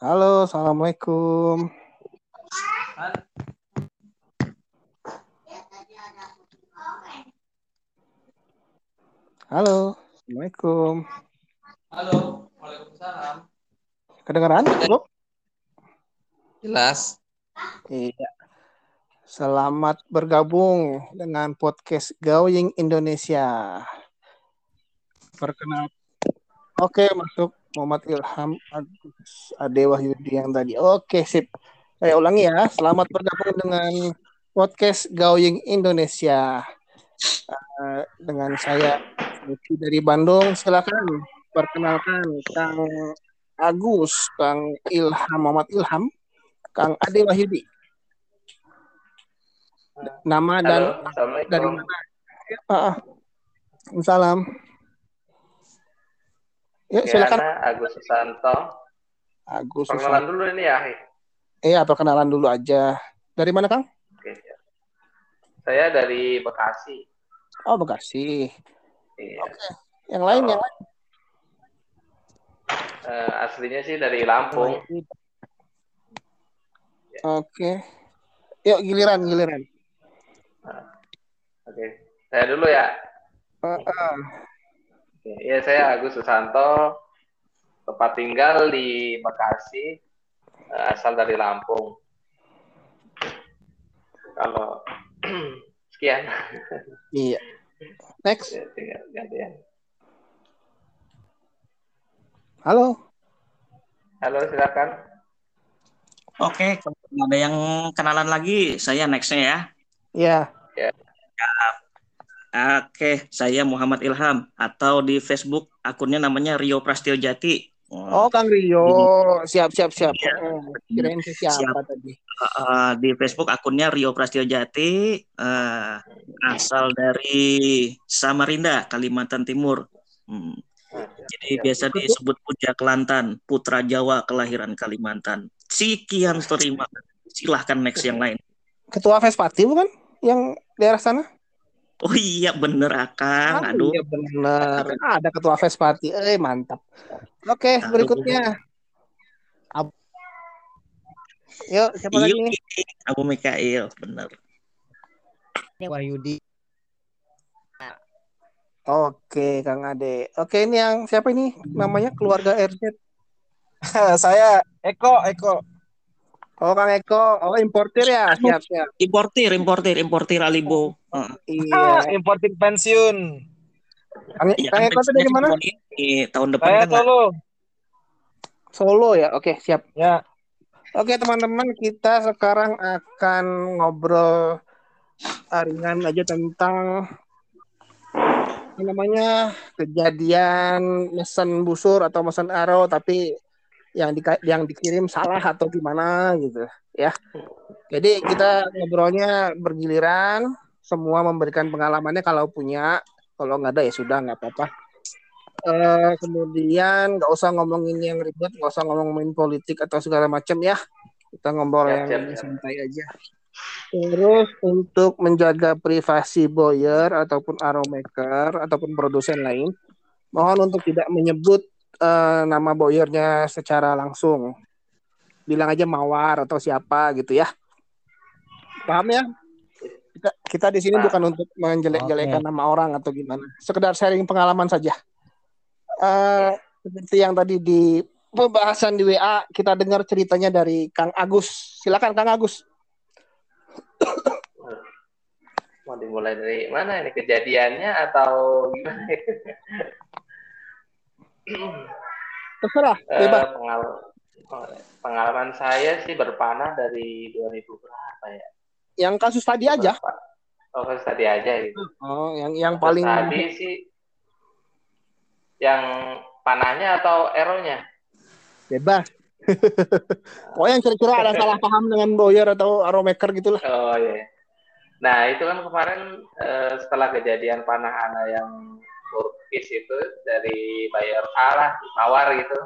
Halo, assalamualaikum. Halo, assalamualaikum. Halo, waalaikumsalam. Kedengaran? Belum? Jelas. Iya. Selamat bergabung dengan podcast Going Indonesia. Perkenal. Oke, masuk Muhammad Ilham Agus Ade Wahyudi yang tadi. Oke, sip. Saya ulangi ya. Selamat bergabung dengan podcast Going Indonesia. Uh, dengan saya dari Bandung. Silakan perkenalkan Kang Agus, Kang Ilham Muhammad Ilham, Kang Ade Wahyudi. Nama dan Halo, dari mana? Ya, ah, Salam. Ya, silakan. Yana Agus Susanto. Agus. Perkenalan dulu ini ya. Iya, perkenalan dulu aja. Dari mana, Kang? Oke. Saya dari Bekasi. Oh, Bekasi. Iya. Yang lain, Oh. yang lain. Eh, aslinya sih dari Lampung. Oke. Yuk, giliran, giliran. Oke. Saya dulu ya. Ah, ah. Oke. Iya, saya Agus Susanto. Tempat tinggal di Bekasi. Eh, asal dari Lampung. Kalau sekian. Iya. Next. Ya, tinggal gantian. Halo. Halo, silakan. Oke, kalau nggak ada yang kenalan lagi, saya nextnya Ya. Ya. Oke, saya Muhammad Ilham atau di Facebook akunnya namanya Rio Prastio Jati. Oh, Kang Rio. Siap, siap, siap. Iya. Oh, kirain si siapa tadi? Uh, di Facebook akunnya Rio Prastio Jati, uh, asal dari Samarinda, Kalimantan Timur. Hmm. Jadi biasa disebut Puja Kelantan, putra Jawa kelahiran Kalimantan. Sekian terima. Silahkan next yang lain. Ketua Vespati bukan? Yang daerah sana? Oh iya bener Akang. Ah, Aduh. Iya benar. Ada ketua Vespati. Eh mantap. Oke, Aduh. berikutnya. Ab- Yuk, siapa lagi nih? Yuki, Abu Mikail, bener. Wahyudi. Oke, Kang Ade. Oke, ini yang siapa ini? Namanya keluarga RZ. saya Eko Eko Oh, Kang Eko. Oh, importir ya? Siap, siap. Importir, importir, importir Alibo. Heeh. ah, Iya. importing pensiun Kang, Ya, Kang Eko tadi pensiunnya di mana? ini, tahun depan saya kan Solo Solo ya. Oke, siap. ya Oke, teman-teman, kita sekarang akan ngobrol ah, ringan aja tentang namanya kejadian mesen busur atau mesen arrow tapi yang di, yang dikirim salah atau gimana gitu ya. Jadi kita ngobrolnya bergiliran, semua memberikan pengalamannya kalau punya, kalau nggak ada ya sudah nggak apa-apa. Eh, kemudian nggak usah ngomongin yang ribet, nggak usah ngomongin politik atau segala macam ya. Kita ngobrol Siap, yang siap. santai aja. Terus untuk menjaga privasi buyer ataupun arrow maker ataupun produsen lain, mohon untuk tidak menyebut eh, nama boyernya secara langsung. Bilang aja mawar atau siapa gitu ya. Paham ya? Kita, kita di sini bukan untuk menjelek-jelekan nama orang atau gimana. Sekedar sharing pengalaman saja. Eh seperti yang tadi di pembahasan di WA kita dengar ceritanya dari Kang Agus. Silakan Kang Agus. Mau dimulai dari mana ini kejadiannya atau gimana? Terserah, Eh, bebas. pengal- pengalaman saya sih berpanah dari 2000 berapa ya? Yang kasus tadi aja. Oh, kan tadi aja gitu. Oh, yang yang Terus paling tadi sih yang panahnya atau eronya? bebas. oh, yang kira-kira ada salah paham dengan boyer atau arrowmaker gitu lah. Oh iya. Nah itu kan kemarin eh, setelah kejadian panah ana yang turkis itu dari bayar salah tawar gitu,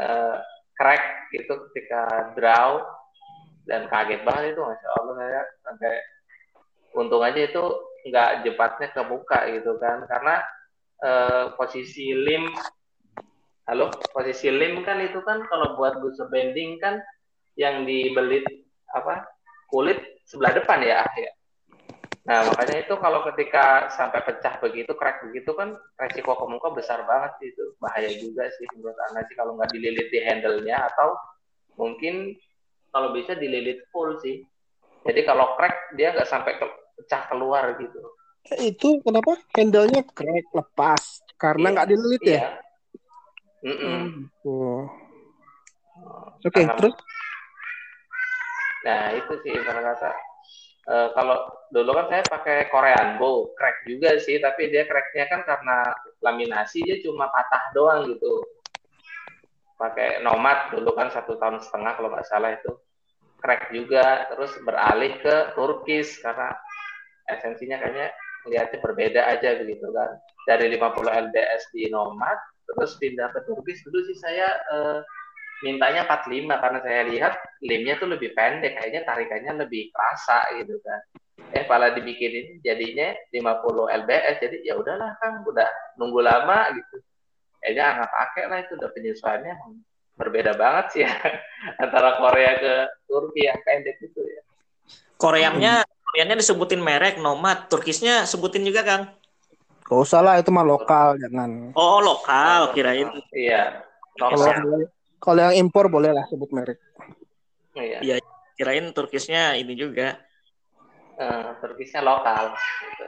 eh, crack gitu ketika draw dan kaget banget itu masya Allah saya sampai untung aja itu nggak jepatnya ke muka gitu kan. Karena eh, posisi lim halo posisi lim kan itu kan kalau buat busur bending kan yang dibelit apa kulit sebelah depan ya ya nah makanya itu kalau ketika sampai pecah begitu crack begitu kan resiko ke muka besar banget sih itu bahaya juga sih menurut anda sih kalau nggak dililit di handle-nya atau mungkin kalau bisa dililit full sih jadi kalau crack dia nggak sampai ke, pecah keluar gitu Itu kenapa handle-nya crack lepas karena Iya, nggak dililit ya? iya Mm-mm. Oh. Oke, Karena- terus Nah itu sih ibarat kata. Eh, kalau dulu kan saya pakai Korean Bow, crack juga sih, tapi dia cracknya kan karena laminasi dia cuma patah doang gitu. Pakai Nomad dulu kan satu tahun setengah kalau nggak salah itu crack juga, terus beralih ke Turkis karena esensinya kayaknya melihatnya berbeda aja begitu kan. Dari 50 LBS di Nomad, terus pindah ke Turkis dulu sih saya eh, mintanya 45 karena saya lihat limnya tuh lebih pendek kayaknya tarikannya lebih kerasa gitu kan eh malah dibikinin jadinya 50 lbs jadi ya udahlah kan udah nunggu lama gitu kayaknya nggak pakai lah itu udah penyesuaiannya berbeda banget sih ya antara Korea ke Turki yang pendek itu ya Koreannya Koreannya disebutin merek Nomad, Turkisnya sebutin juga Kang. gak usah lah itu mah lokal jangan. Oh, lokal kirain. iya lokal kalau yang impor boleh lah sebut merek. iya Iya, kirain Turkisnya ini juga. eh, Turkisnya lokal gitu.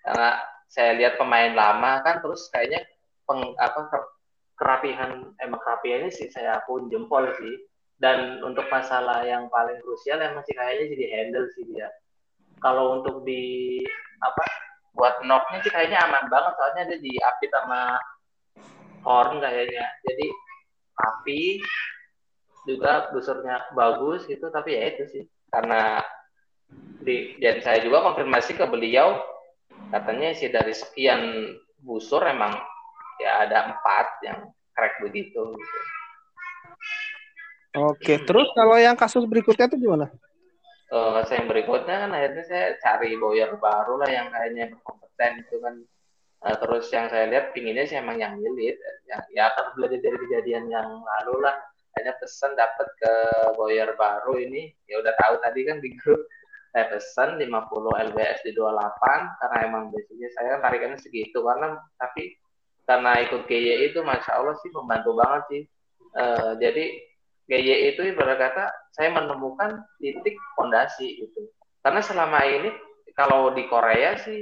karena saya lihat pemain lama kan terus kayaknya peng, apa ker- kerapihan emang kerapihannya sih saya pun jempol sih dan untuk masalah yang paling krusial yang masih kayaknya jadi handle sih dia kalau untuk di apa buat knocknya sih kayaknya aman banget soalnya dia diapit sama horn kayaknya jadi rapi juga busurnya bagus gitu tapi ya itu sih karena di dan saya juga konfirmasi ke beliau katanya sih dari sekian busur emang ya ada empat yang crack begitu gitu. Oke, terus kalau yang kasus berikutnya itu gimana? Eh, saya yang berikutnya kan akhirnya saya cari bowyer baru lah yang kayaknya berkompeten itu kan Eh, terus yang saya lihat pinginnya sih emang yang milit yang ya akan belajar dari kejadian yang lalu lah. Hanya pesan dapat ke bowyer baru ini. Ya udah tahu tadi kan di grup. Saya pesan 50 lbs di 28 karena emang biasanya saya tarikannya segitu. Karena tapi karena ikut GY itu masya Allah sih membantu banget sih. Eh, jadi GY itu ibarat kata saya menemukan titik fondasi gitu. Karena selama ini kalau di Korea sih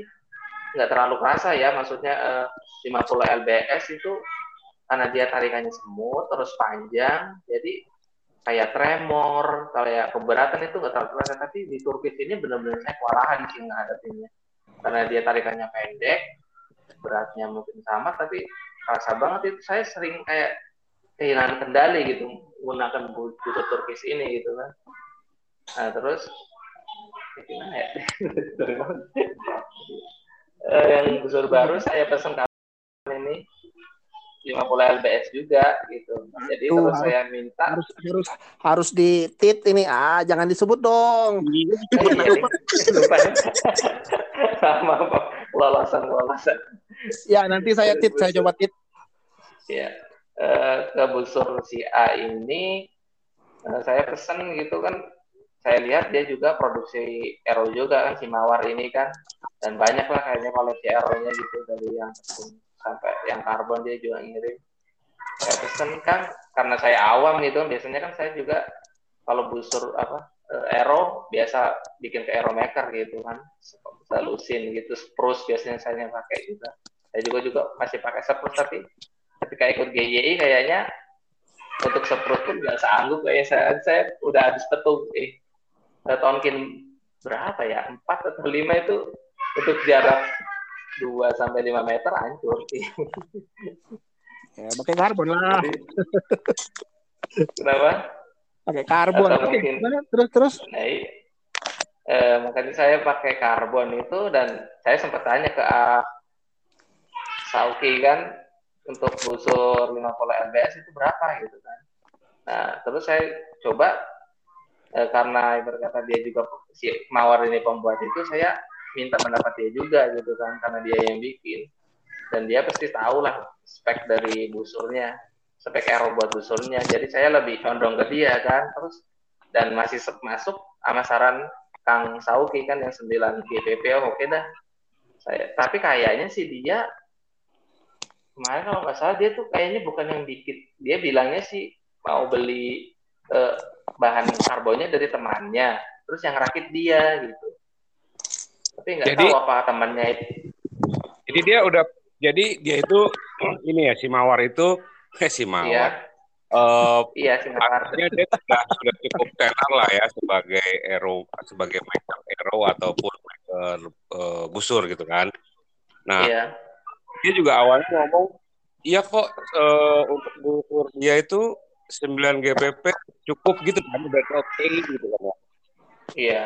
nggak terlalu kerasa ya maksudnya eh, 50 lbs itu karena dia tarikannya semut terus panjang jadi kayak tremor kayak keberatan itu nggak terlalu kerasa tapi di Turkis ini benar-benar saya kewalahan sih ngadepinnya karena dia tarikannya pendek beratnya mungkin sama tapi kerasa banget itu. Saya sering kayak kehilangan kendali gitu menggunakan buku Turkis ini gitu kan. Nah terus gimana ya Eh, yang busur baru saya pesan kapan ini? 50 lbs juga gitu. Jadi Tuh, terus harus- saya minta. Harus harus harus di tit ini. Ah jangan disebut dong. Iya, lupa sama apa? Lolosan lolosan. Ya nanti saya tit saya coba tit. ya eh, ke busur si A ini eh, saya pesen gitu kan saya lihat dia juga produksi Aero juga kan si Mawar ini kan. Dan banyak lah kayaknya koleksi Aero-nya gitu dari yang sampai yang karbon dia juga ngirim. Saya pesen kan karena saya awam gitu biasanya kan saya juga kalau busur apa eh, Aero biasa bikin ke Aero Maker gitu kan. Selusin gitu spruce biasanya saya pakai juga. Saya juga juga masih pakai spruce tapi ketika ikut GYI kayaknya untuk spruce pun nggak sanggup kayak saya saya udah habis petung eh tonkin berapa ya empat atau lima itu untuk jarak 2 sampai 5 meter hancur sih. Ya, pakai karbon lah. Jadi, kenapa? Pakai karbon. Atau mungkin- terus terus. Nah, iya. Eh, makanya saya pakai karbon itu dan saya sempat tanya ke ah, Sauki kan untuk busur 50 lbs itu berapa gitu kan. Nah, terus saya coba eh, karena ibarat kata dia juga si Mawar ini pembuat itu saya minta pendapat dia juga gitu kan karena dia yang bikin. Dan dia pasti tahu lah spek dari busurnya spek aero buat busurnya. Jadi saya lebih condong ke dia kan terus dan masih masuk sama saran Kang Sauki kan yang 9 GPP oke dah. Saya tapi kayaknya sih dia kemarin kalau nggak salah dia tuh kayaknya bukan yang bikin dia bilangnya sih mau beli eh, bahan karbonnya dari temannya terus yang rakit dia gitu. Tapi nggak tahu apa temannya itu. Jadi dia udah jadi dia itu ini ya si Mawar itu eh si iya. Mawar. Iya sih nggak artinya dia sudah, sudah cukup tenar lah ya sebagai aero sebagai maker aero ataupun maker eh, busur gitu kan. Nah, iya. dia juga awalnya ngomong iya kok eh, untuk busur dia itu 9 GPP cukup gitu kan udah oke gitu kan. ya. iya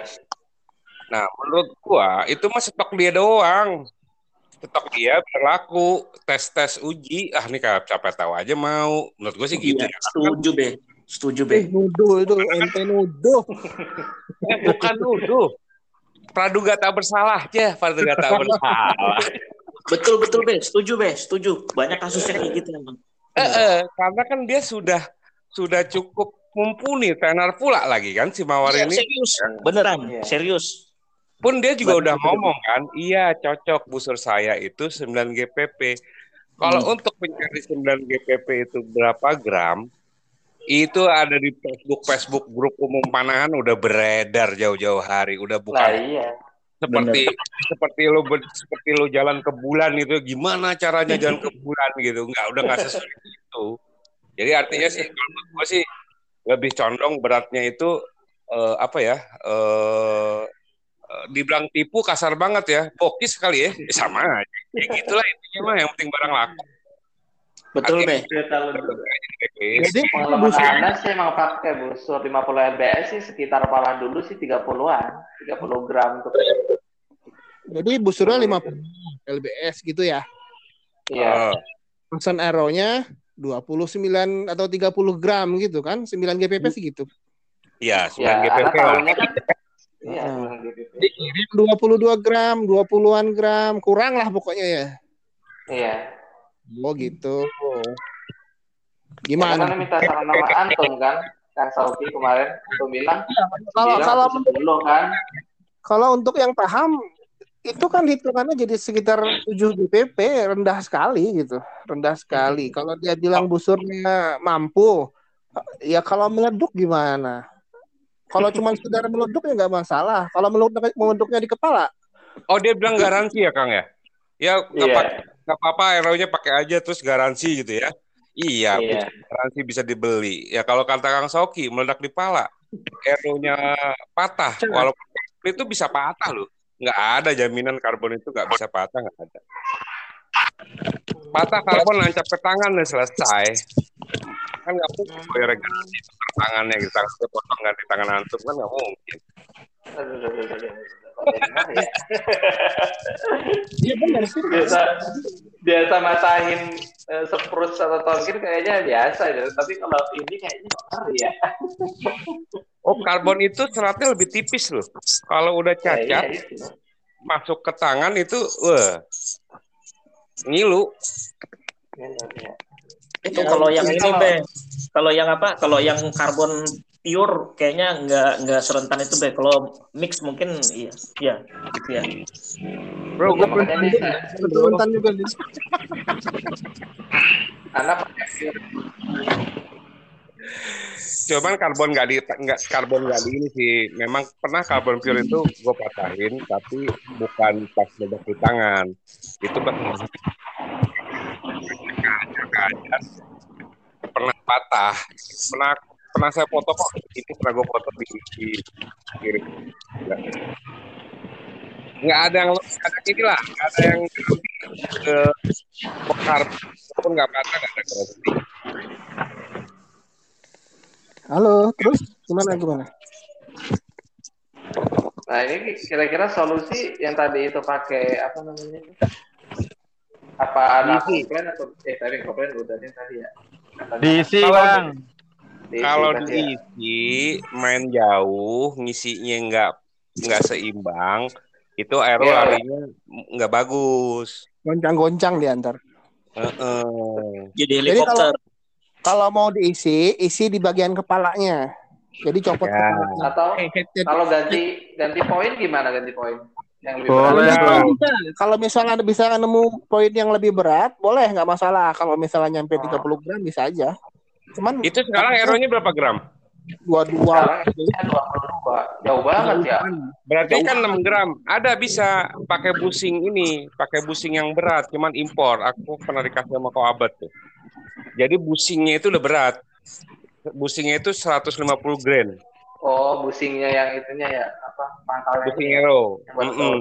Nah, menurut gua itu mah stok dia doang. Stok dia berlaku tes-tes uji. Ah, nih kayak capek tahu aja mau. Menurut gua sih gitu Iya, ya. setuju be, setuju Eh, be. nuduh itu ente nuduh. Eh, bukan nuduh. Praduga tak bersalah aja, praduga tak bersalah. Betul betul be, setuju be, setuju. Banyak kasusnya kayak gitu emang. Eh, eh, karena kan dia sudah sudah cukup mumpuni tenar pula lagi kan si Mawar Iya, ini. serius, beneran, Iya. serius. Pun dia juga udah betul. ngomong kan, iya cocok busur saya itu 9 GPP. Kalau Hmm. untuk mencari 9 GPP itu berapa gram, itu ada di Facebook Facebook grup umum panahan udah beredar jauh-jauh hari, udah nah bukan iya seperti seperti lu ber- seperti lu jalan ke bulan itu gimana caranya jalan ke bulan gitu, nggak udah nggak sesuai itu. Jadi artinya sih kalau menurut gua sih lebih condong beratnya itu eh, apa ya? Eh, eh, dibilang tipu kasar banget ya, bokis kali ya, Ya sama aja. Ya gitulah intinya mah yang penting barang laku. Betul tahu Jadi pengalaman busur Anas sih emang pakai busur 50 lbs sih sekitar pala dulu sih 30-an 30 gram tuh jadi busurnya 50 lbs gitu ya. iya Eh, Pesan aeronya 29 atau 30 gram gitu kan. 9 GPP sih gitu. Iya, 9 ya GPP lah. kan. 9 GPP. Dikirim 22 gram, 20-an gram, kurang lah pokoknya ya. iya Oh gitu. Gimana? Gimana? minta saran nama Antum kan Kang Sauki kemarin Antum bilang Kalau bilang kalau 10 kan kalau untuk yang paham itu kan hitungannya jadi sekitar 7 GPP rendah sekali gitu rendah sekali kalau dia bilang busurnya mampu ya kalau meleduk gimana kalau cuma sekedar meleduk ya nggak masalah kalau meleduk meleduknya di kepala Oh, dia bilang garansi ya, Kang ya? Ya, nggak iya nggak apa-apa, aeronya pakai aja terus garansi gitu ya. Iya, Iya. garansi bisa dibeli. Ya kalau kata Kang Soki, meledak di pala, aeronya patah, walaupun itu bisa patah loh. Nggak ada jaminan karbon itu nggak bisa patah, nggak ada. Patah karbon nancap ke tangan dan selesai. Kan nggak mungkin bayar garansi tukar tangannya gitu, tangan potong ganti tangan antum kan nggak mungkin. Benar ya? iya benar sih biasa biasa masahin eh, seprut atau tongkir kayaknya biasa gitu. Tapi kalau ini kayaknya benar ya. Oh, karbon itu seratnya lebih tipis loh. Kalau udah Ya, iya, cacat, itu. masuk ke tangan itu, wah, ngilu. Benar, ya. Itu Ya, kalau yang ini kalau- be, kalau yang apa? Kalau yang karbon pure kayaknya nggak nggak serentan itu be. Kalau mix mungkin iya, iya, gitu ya. Bro, Iya, gue makanya nih, saya- betul rentan juga nih anak cuman karbon nggak di nggak karbon nggak di ini sih. Memang pernah karbon pure itu gue patahin, tapi bukan pas meledak di tangan. Itu pas kaca pernah patah. Pernah pernah saya foto kok. Ini pernah gue foto di, di kiri. Nggak ada yang nggak ada ini lah, nggak ada yang ke bekar pun nggak patah nggak ada garansi. halo terus gimana gimana Nah ini kira-kira solusi yang tadi itu pakai apa namanya? Apa ada Diisi. komplain atau eh tadi komplain udah nih tadi ya? Diisi, Bang. Diisi Kalau ya. diisi main jauh, ngisinya nggak nggak seimbang, itu aero Iya. larinya nggak bagus. Goncang-goncang di antar. Heeh. Jadi Jadi kalau helikopter. kalau mau diisi, isi di bagian kepalanya. Jadi copot Ya. kepalanya. Atau Eh, kalau ganti ganti poin gimana ganti poin? Yang lebih Boleh. Kalau berat. misalnya Iya. bisa, kalau misalnya ada bisa nemu poin yang lebih berat, boleh nggak masalah. Kalau misalnya nyampe Oh. 30 gram bisa aja. Cuman Itu sekarang aeronya berapa gram? isinya 22. Jauh banget ya. Berarti kan 6 gram. Ada bisa pakai busing ini, pakai busing yang berat, cuman impor. Aku pernah dikasih sama kau abad tuh. Jadi busingnya itu udah berat. Busingnya itu 150 gram. Oh, busingnya yang itunya ya apa? Pangkalnya. Busing ya. aero. Betul. Mm-mm.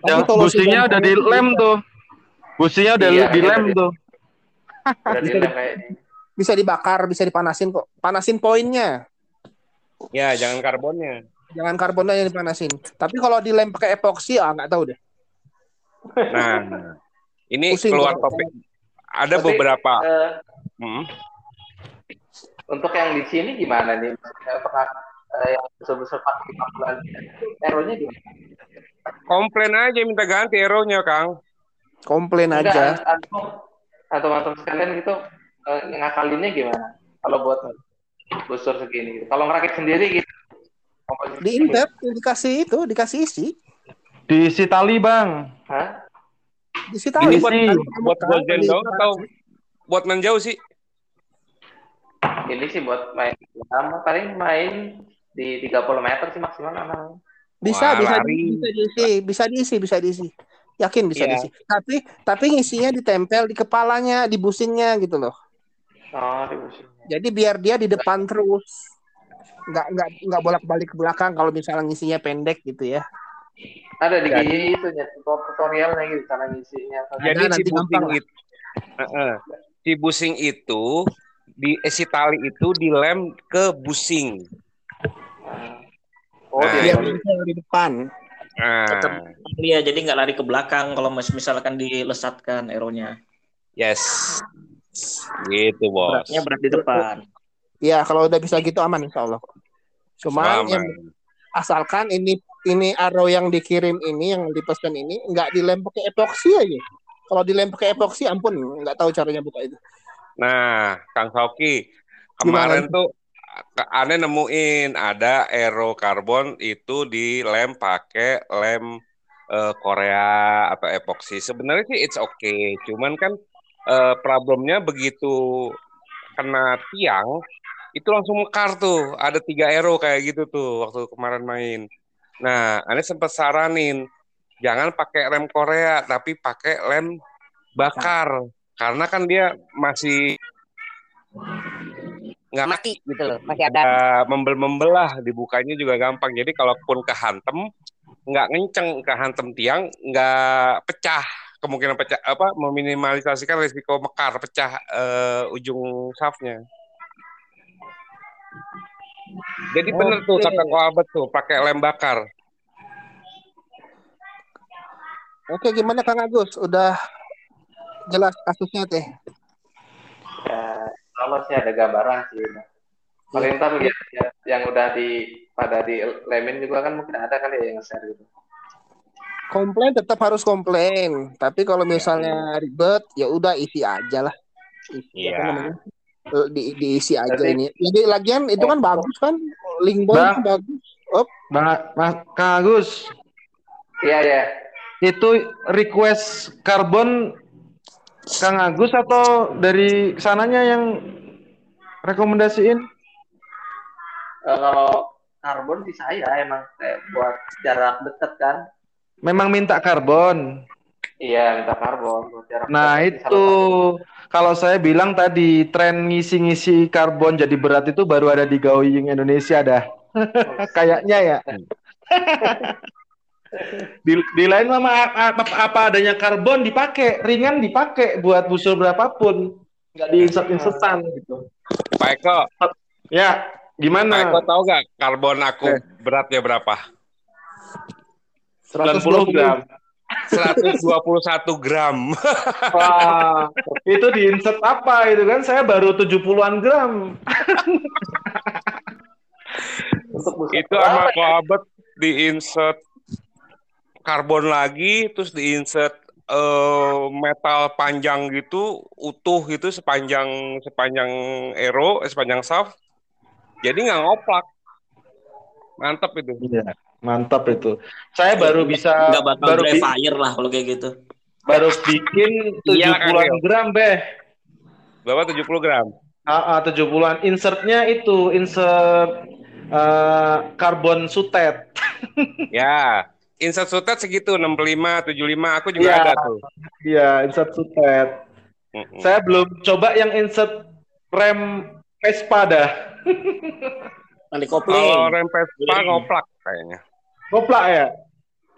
Yang businya udah di lem tuh. Businya udah Iya, di iya, lem iya. tuh. Udah Bisa ini. bisa dibakar, bisa dipanasin kok. Panasin poinnya. Ya, jangan karbonnya. Jangan karbonnya yang dipanasin. Tapi kalau dilem pakai epoksi, ah nggak tahu deh. Nah, ini Pusing keluar kalau- topik. Ada Tapi, beberapa. eh, Hmm. untuk yang di sini gimana nih? Eh, yang besar-besar pakai 5 bulan aeronya gimana? Komplain aja minta ganti aeronya, Kang. Komplain Enggak, aja. Atau atau sekalian gitu eh, ngakalinnya gimana? Kalau buat busur segini gitu. Kalau ngerakit sendiri gitu. Diimpet, dikasih itu, dikasih isi. Diisi tali, Bang. Hah? Isi Ini tali. buat, Isi. buat buat jendong atau buat menjauh sih? Ini sih buat main sama paling main di 30 meter sih maksimal anak. Bisa, Wah, bisa, lari. di- bisa diisi, bisa diisi, bisa diisi. Yakin bisa Iya. diisi. Tapi tapi ngisinya ditempel di kepalanya, di busingnya gitu loh. Oh, di busur. Jadi biar dia di depan terus. Nggak nggak nggak bolak-balik ke belakang kalau misalnya ngisinya pendek gitu ya. Ada di Jadi- gigi itu ya tutorialnya gitu cara ngisinya. Jadi Ada, si nanti busing itu, Heeh. si busing itu di eh, si tali itu dilem ke busing. Oh, Nah, dia nempel di depan. Tetap Iya, jadi nggak lari ke belakang kalau mis- misalkan dilesatkan aeronya. yes, gitu bos. Beratnya berat di depan. Ya kalau udah bisa gitu aman insya Allah. Aman. yang asalkan ini ini arrow yang dikirim ini yang dipesan ini nggak dilem pakai epoksi aja. Kalau dilem pakai epoksi ampun nggak tahu caranya buka itu. Nah, Kang Sauki, kemarin tuh aneh nemuin ada aero karbon itu dilem pakai lem eh, Korea atau epoksi. Sebenarnya sih it's okay, cuman kan eh, problemnya begitu kena tiang itu langsung mekar tuh. Ada tiga aero kayak gitu tuh waktu kemarin main. Nah, aneh sempat saranin jangan pakai lem Korea tapi pakai lem bakar karena kan dia masih nggak mati gitu loh masih ada. Uh, membel-membel lah dibukanya juga gampang. Jadi kalaupun kehantem nggak ngenceng. Kehantem tiang nggak pecah. Kemungkinan pecah apa meminimalisasikan risiko mekar pecah eh, ujung shaftnya jadi bener tuh kata Koabet tuh pakai lem bakar. Oke gimana Kang Agus? Udah jelas kasusnya teh. Ya, kalau sih ada gambaran sih. Paling ntar lihat ya, yang udah di pada di lemin juga kan mungkin ada kali ya yang nge-share gitu. Komplain tetap harus komplain. Tapi kalau misalnya ribet ya udah isi aja lah. Iya. Eh, Di, diisi aja Berarti- ini. Jadi lagian itu kan bagus kan? Link boy Bang. itu bagus. Bang, Mas Kang Agus, Iya ya. itu request karbon Kang Agus atau dari sananya yang rekomendasiin? Kalau karbon sih saya emang kayak buat jarak dekat kan. Memang minta karbon. Iya minta karbon buat jarak Nah dekat. itu kalau saya bilang tadi tren ngisi-ngisi karbon jadi berat itu baru ada di Going Indonesia dah. Kayaknya ya. di, di lain mama apa, apa adanya karbon dipakai, ringan dipakai buat busur berapapun, nggak diinsert-insertan gitu. Pak Eko Ya, Pak gimana? Eko tahu nggak karbon aku beratnya berapa 90 gram. 121 gram Wah, itu diinsert apa itu kan? Saya baru 70-an gram. itu sama Koabet di insert karbon lagi terus diinsert eh, metal panjang gitu utuh gitu sepanjang sepanjang ero eh, sepanjang shaft jadi nggak ngoplak mantap itu Iya, mantap itu. Saya baru bisa Nggak bakal baru dry bi- fire lah kalau kayak gitu. baru bikin Iya, 70-an Kang gram, Beh. berapa 70 gram Ah, ah, 70-an. Insertnya itu insert eh, karbon sutet. ya insert sutet segitu 65 75 aku juga Iya. ada tuh Iya, insert sutet. Mm-mm. Saya belum coba yang insert rem Vespa dah. Kalau kopling. rem Vespa ngoplak kayaknya Goplak ya?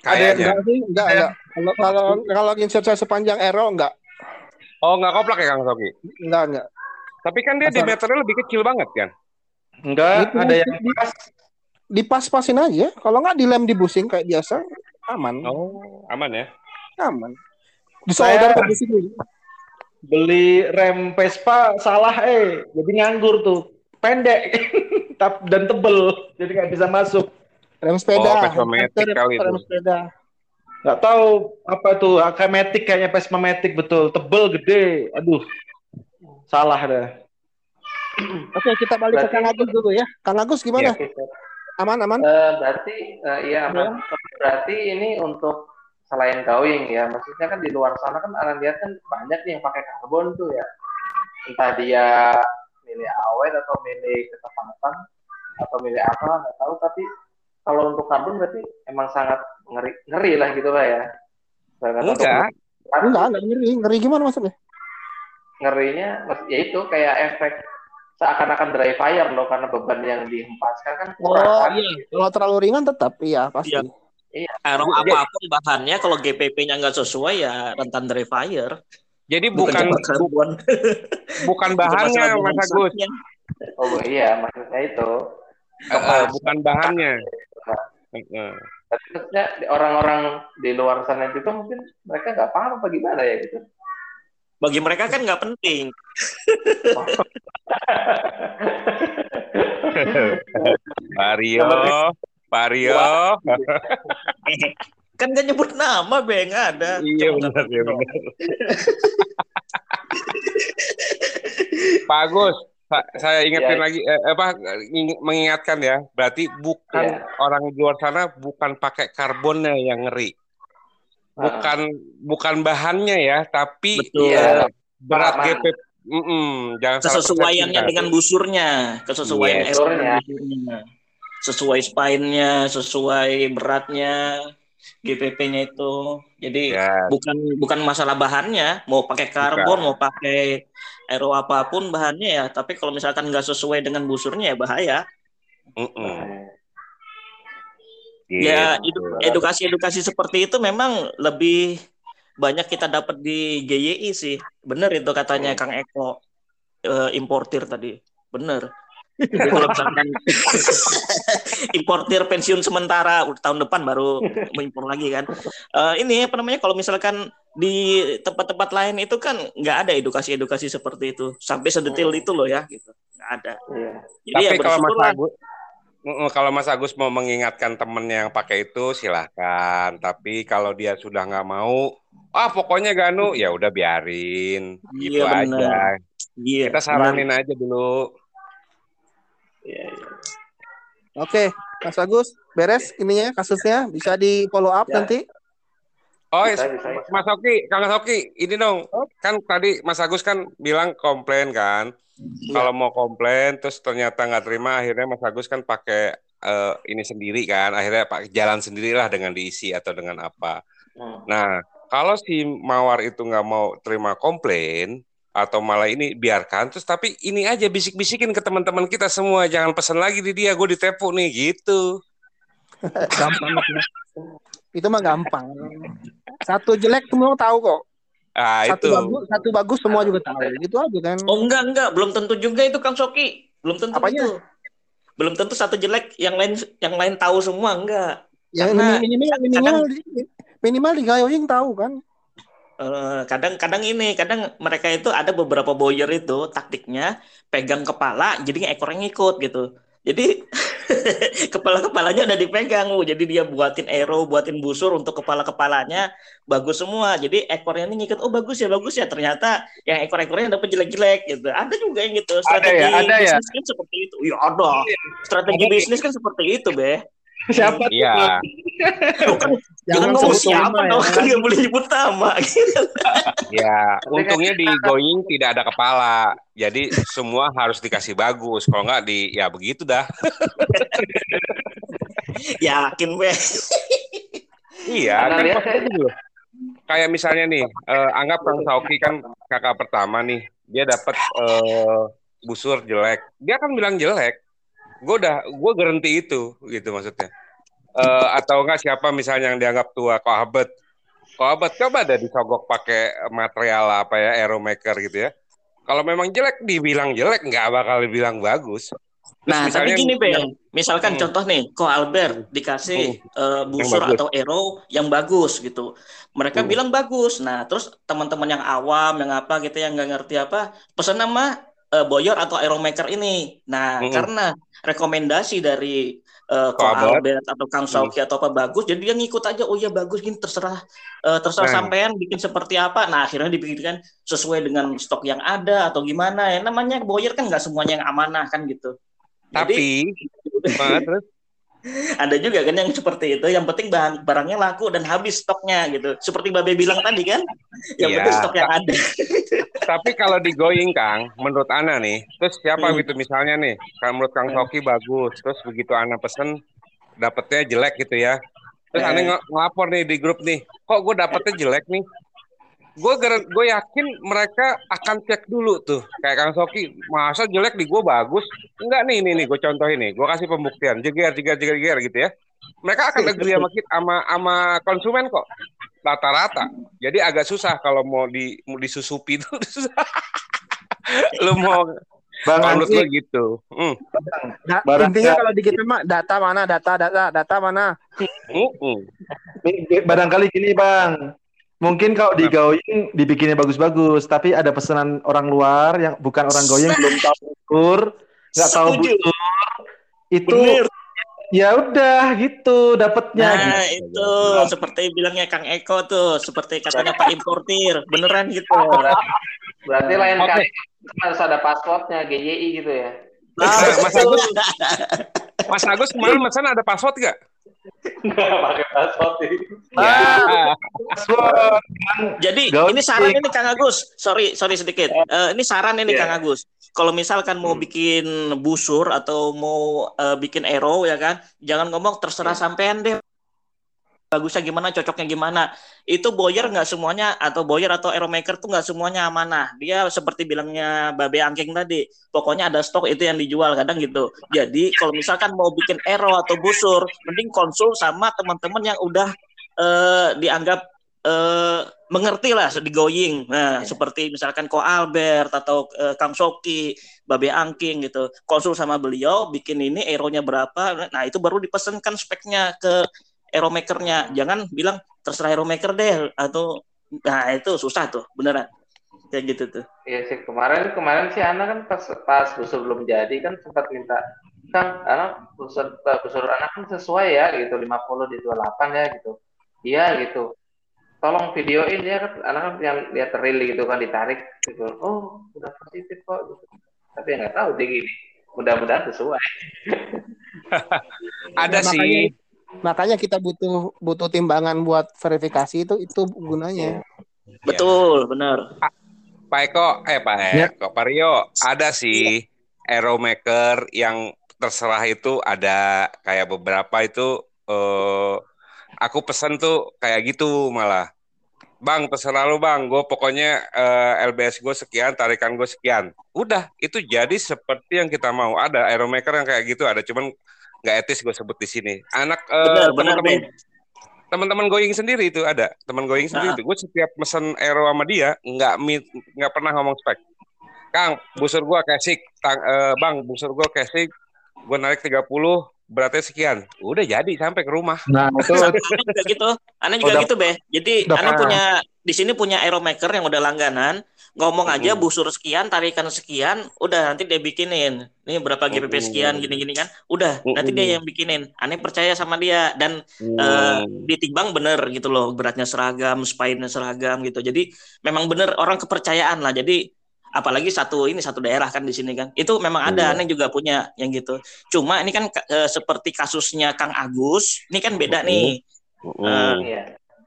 kayaknya Enggak sih, enggak, enggak. Kalau kalau kalau insert saya sepanjang Aero enggak. oh nggak koplak ya Kang Soki Enggak, enggak. tapi kan dia Asal- diameternya lebih kecil banget kan Enggak, Itu ada yang di- pas. Dipas-pasin aja. Kalau enggak dilem di busing kayak biasa, aman. oh aman ya Aman. Disolder Saya- ke busing dulu. Beli rem Vespa salah eh. Jadi nganggur tuh. Pendek dan tebel. Jadi nggak bisa masuk. Rem sepeda. Oh, Vespa-matic Rem- kali itu. Rem sepeda. Nggak tahu apa tuh Akamatic kayaknya Vespa Matic betul. Tebel gede. Aduh. Salah dah. Oke, kita balik ke Berarti- Kang Agus dulu ya. Kang Agus gimana? Gitu. Aman, aman? Eh, berarti eh, iya aman. Berarti ini untuk selain gawing ya, maksudnya kan di luar sana kan anak lihat kan banyak nih yang pakai karbon tuh ya. Entah dia milih awet atau milih ketepatan atau milih apa nggak tahu tapi kalau untuk karbon berarti emang sangat ngeri ngeri lah gitu lah ya. Sangat enggak Enggak, enggak ngeri. Ngeri gimana maksudnya? ngerinya ya itu kayak efek seakan-akan dry fire loh karena beban yang dihempaskan kan kurang Oh kan? iya, kalau terlalu ringan tetap iya pasti. Iya. Aero apa pun bahannya kalau GPP-nya nggak sesuai ya rentan dry fire. jadi bukan cuma bu- karbon. bukan Bukan bahannya Mas Agus. Oh iya maksudnya itu. Eh, eh, bukan bahannya eh. Tapi maksudnya orang-orang di luar sana juga mungkin mereka nggak paham apa gimana ya gitu. Bagi mereka kan nggak penting. Pak Rio Pak Rio kan gak nyebut nama be nggak ada. iya benar ya satu. benar Pak Agus sa- saya ingetin Iya. lagi eh, apa ing- mengingatkan ya berarti bukan Iya. orang di luar sana bukan pakai karbonnya yang ngeri bukan bukan bahannya ya tapi Betul. Iya. berat Pengalaman. GP Mm-mm, jangan salah Kesesuaiannya dengan busurnya, kesesuaian Yes. es dengan Busurnya. Sesuai spine-nya, sesuai beratnya, GPP-nya itu. Jadi Ya, bukan bukan masalah bahannya, mau pakai karbon, mau pakai aero apa pun bahannya ya, tapi kalau misalkan nggak sesuai dengan busurnya ya bahaya. mm-mm, Ya gitu. edu- edukasi-edukasi seperti itu memang lebih banyak kita dapat di GYI sih. Bener itu katanya Kang Eko eh, importir tadi. Bener. Jadi kalau misalkan importir pensiun sementara tahun depan baru mengimpor lagi kan. Eh, ini apa namanya kalau misalkan di tempat-tempat lain itu kan nggak ada edukasi-edukasi seperti itu sampai sedetil Hmm. itu loh ya gitu. Nggak ada. Iya. Jadi Tapi ya kalau Mas. Agus kalau Mas Agus mau mengingatkan temennya yang pakai itu silahkan. Tapi kalau dia sudah nggak mau, ah pokoknya Ganu ya udah biarin gitu Iya, benar. aja. Iya. Kita saranin aja dulu. Iya, iya. Oke, Mas Agus, beres ininya kasusnya bisa di follow up Ya. nanti. Oh, Bisa, is- bisa, bisa. Mas Oki, Kang Oki, ini dong. Kan tadi Mas Agus kan bilang komplain kan. Iya. Kalau mau komplain terus ternyata nggak terima, akhirnya Mas Agus kan pakai eh, ini sendiri kan. Akhirnya pak jalan sendirilah dengan diisi atau dengan apa. Hmm. Nah, kalau si Mawar itu nggak mau terima komplain atau malah ini biarkan, terus tapi ini aja bisik-bisikin ke teman-teman kita semua, jangan pesan lagi di dia, gue ditepu nih gitu. gampang. Itu mah gampang. Satu jelek semua tahu kok. Ah Satu itu. bagus, satu bagus semua juga tahu. Gitu aja kan. Oh enggak enggak, belum tentu juga itu Kang Soki. Belum tentu Apanya? itu. Belum tentu satu jelek yang lain yang lain tahu semua enggak. Ya karena minimal minimal minimal di Gayoing tahu kan. Eh, kadang-kadang ini, kadang mereka itu ada beberapa boyer itu taktiknya pegang kepala jadi ekornya ngikut gitu. Jadi kepala-kepalanya udah dipegang, uh, jadi dia buatin arrow, buatin busur untuk kepala-kepalanya bagus semua. Jadi ekornya ini ngikut, oh bagus ya, bagus ya. Ternyata yang ekor-ekornya dapat jelek-jelek gitu. Ada juga yang gitu. Strategi ya, ada ya. bisnis kan seperti itu. Iya ada. Strategi bisnis kan seperti itu, be. Siapa tuh? Iya. Kan, jangan ngomong siapa ya. dong, kan nggak boleh nyebut nama. gitu. Ya, untungnya di going tidak ada kepala. Jadi semua harus dikasih bagus. Kalau nggak di ya begitu dah. Yakin, be. Iya, kan lihat saya-. Kayak misalnya nih, eh, anggap Kang Sauki kan kakak pertama nih, dia dapat eh, busur jelek. Dia kan bilang jelek. Gue udah, gue berhenti itu, gitu maksudnya. Eh, atau enggak siapa misalnya yang dianggap tua, Kohabet. Kohabet coba ada disogok pakai material apa ya, aeromaker gitu ya. Kalau memang jelek, dibilang jelek, nggak bakal dibilang bagus. Terus Nah, tapi misalnya gini, Misalkan Hmm. contoh nih, Ko Albert dikasih eh, busur atau arrow yang bagus gitu. Mereka Hmm. bilang bagus. Nah, terus teman-teman yang awam, yang apa gitu, yang nggak ngerti apa, pesan nama eh, Boyor atau Aero Maker ini. Nah, Hmm. karena rekomendasi dari eh, Ko Albert. Albert atau Kang Sauki atau apa bagus, jadi dia ngikut aja. Oh iya bagus, gini terserah eh, terserah Nah. sampean bikin seperti apa. Nah, akhirnya dipikirkan sesuai dengan stok yang ada atau gimana ya. Namanya Boyer kan nggak semuanya yang amanah kan gitu. Jadi- Tapi, terus ada juga kan yang seperti itu yang penting bahan barangnya laku dan habis stoknya gitu seperti babe bilang tadi kan yang Iya. penting stok yang ada Tapi kalau di going Kang, menurut Ana nih, terus siapa Hmm. gitu misalnya nih, kalau menurut Kang Soki bagus, terus begitu Ana pesen dapetnya jelek gitu ya. Terus Eh. Ana ng- ngelapor nih di grup nih, kok gue dapetnya jelek nih. Gue gue yakin mereka akan cek dulu tuh, kayak Kang Soki, masa jelek di gue bagus? Enggak nih, nih nih, gue contohin nih, gue kasih pembuktian, jeger, jeger, jeger, jeger gitu ya. Mereka akan agree sama kita, sama, sama konsumen kok, rata-rata. Jadi agak susah kalau mau di mau disusupi itu susah. lu mau Bang menurut lu gitu. Hmm. Da- Barang- intinya kalau di kita mah data mana data data data mana barangkali gini bang, mungkin kalau di going dibikinnya bagus-bagus, tapi ada pesanan orang luar yang bukan orang going belum tahu ukur, nggak tahu busur, itu Bener. ya udah gitu dapatnya. gitu. nah itu seperti bilangnya Kang Eko tuh seperti katanya Pak Importir beneran gitu Berarti lain Oke. kali harus ada passwordnya GYI gitu ya. Nah, Mas Agus, Mas Agus kemarin pesan ada password gak? Nggak pakai password ini. Ya. Password. Jadi ini saran ini Kang Agus. Sorry, sorry sedikit. Eh, ini saran ini Iya. Kang Agus. Kalau misalkan mau bikin busur atau mau eh, bikin arrow ya kan, jangan ngomong terserah sampean deh. Bagusnya gimana, cocoknya gimana. Itu boyer nggak semuanya atau boyer atau arrow maker tuh nggak semuanya amanah. Dia seperti bilangnya Babe Angking tadi, pokoknya ada stok itu yang dijual kadang gitu. Jadi kalau misalkan mau bikin arrow atau busur, mending konsul sama teman-teman yang udah eh, dianggap eh mengerti lah di going. Nah, seperti misalkan Ko Albert atau eh, Kang Soki, Babe Angking gitu. Konsul sama beliau, bikin ini aeronya berapa. Nah, itu baru dipesankan speknya ke aero makernya. Jangan bilang terserah aero maker deh atau nah itu susah tuh, beneran. Kayak gitu tuh. Iya sih kemarin kemarin sih Ana kan pas pas busur belum jadi kan sempat minta Kang, anak busur busur anak kan sesuai ya gitu 50 di 28 ya gitu. Iya gitu. Tolong videoin ya kan anak kan yang lihat reel gitu kan ditarik gitu. Oh, udah positif kok gitu. Tapi ya nggak tahu deh gini. Mudah-mudahan sesuai. Ada Ya, sih. Makanya kita butuh butuh timbangan buat verifikasi itu itu gunanya Betul, bener. Pak Eko, eh Pak Ya. Eko, Pak Rio, ada sih arrow maker yang terserah itu ada kayak beberapa itu eh aku pesen tuh kayak gitu malah. Bang, terserah lu bang, gue pokoknya eh, LBS gue sekian, tarikan gue sekian. Udah, itu jadi seperti yang kita mau. Ada arrow maker yang kayak gitu, ada cuman nggak etis gue sebut di sini. Anak eh, teman-teman teman-teman going sendiri itu ada teman going sendiri Ah. itu gue setiap mesen aero sama dia nggak nggak pernah ngomong spek Kang busur gua kasih tang- eh, bang busur gua kasih gue narik 30 beratnya sekian udah jadi sampai ke rumah Nah itu aneh juga gitu. Aneh juga Oh, gitu, Be. Jadi udah pernah. punya di sini punya aeromaker yang udah langganan, ngomong aja Mm-mm. busur sekian, tarikan sekian, udah nanti dia bikinin. Ini berapa GPP sekian gini-gini kan. Udah, nanti dia yang bikinin. Aneh percaya sama dia dan Hmm. eh, ditimbang bener gitu loh, beratnya seragam, spine seragam gitu. Jadi memang bener orang kepercayaan lah. Jadi apalagi satu ini satu daerah kan di sini kan. Itu memang ada, Iya. aneh juga punya yang gitu. Cuma ini kan eh, seperti kasusnya Kang Agus, ini kan beda Mm-mm. nih. Hmm. Iya.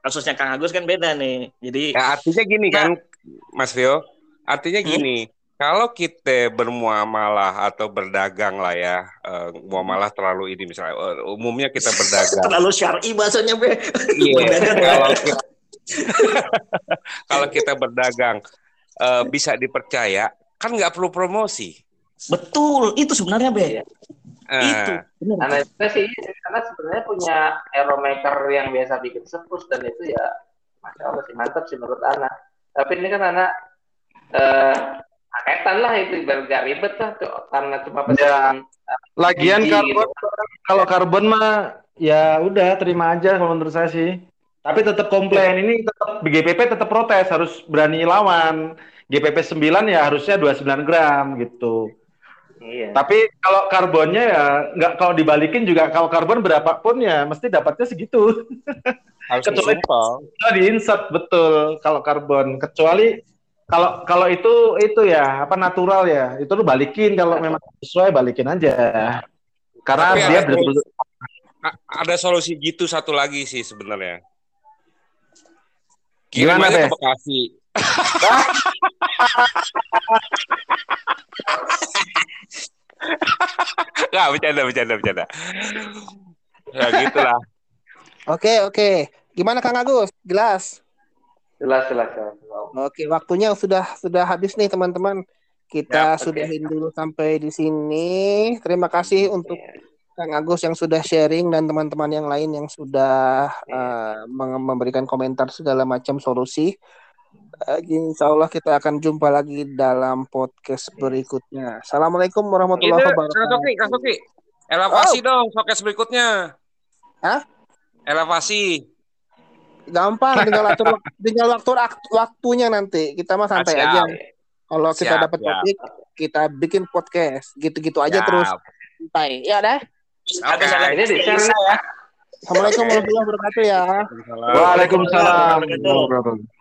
Kasusnya Kang Agus kan beda nih. Jadi Ya, artinya gini Nah. kan, Mas Rio. Artinya Hmm? gini, kalau kita bermuamalah atau berdagang lah ya, eh, muamalah terlalu ini misalnya, eh, umumnya kita berdagang. terlalu syar'i bahasanya be. Iya, kalau kita, kalau kita berdagang eh, bisa dipercaya, kan nggak perlu promosi. Betul, itu sebenarnya be. Eh, Itu. Karena itu sih, karena sebenarnya punya aeromaker yang biasa bikin sepus dan itu ya, masya Allah sih mantap sih menurut Ana. Tapi ini kan Ana eh, paketan lah itu biar gak ribet lah tuh karena cuma pesan Lagian biji karbon gitu. kalau karbon mah ya udah terima aja kalau menurut saya sih. Tapi tetap komplain ini tetap BGPP tetap protes harus berani lawan. GPP 9 ya harusnya 29 gram gitu. Iya. Tapi kalau karbonnya ya nggak kalau dibalikin juga kalau karbon berapapun ya mesti dapatnya segitu. harus Kecuali-. Kalau di insert betul kalau karbon kecuali kalau kalau itu itu ya apa natural ya itu lu balikin kalau memang sesuai balikin aja karena Tapi dia ada- A- ada solusi gitu satu lagi sih sebenarnya. Kirim Gimana, aja ke Bekasi. bercanda, bercanda, bercanda. Ya gitulah. Oke, oke. Gimana Kang Agus? Jelas. Jelas, jelas, jelas. Oke, waktunya sudah sudah habis nih teman-teman. Kita Ya, sudahin dulu sampai di sini. Terima kasih untuk Kang Agus yang sudah sharing dan teman-teman yang lain yang sudah meng- memberikan komentar segala macam solusi. Eh, insya Allah kita akan jumpa lagi dalam podcast berikutnya. Assalamualaikum warahmatullahi Itu, wabarakatuh. Kang Soki, Kang Soki. Elevasi dong, showcase berikutnya. Hah? Elevasi. Gampang, tinggal atur tinggal waktu waktunya nanti. Kita mah santai aja. Kalau kita Siap, dapat topik, kita bikin podcast. Gitu-gitu aja Siap. terus. Santai. Ya dah. Oke. Ini di share ya. Assalamualaikum warahmatullahi wabarakatuh ya. Waalaikumsalam. Waalaikumsalam. Waalaikumsalam.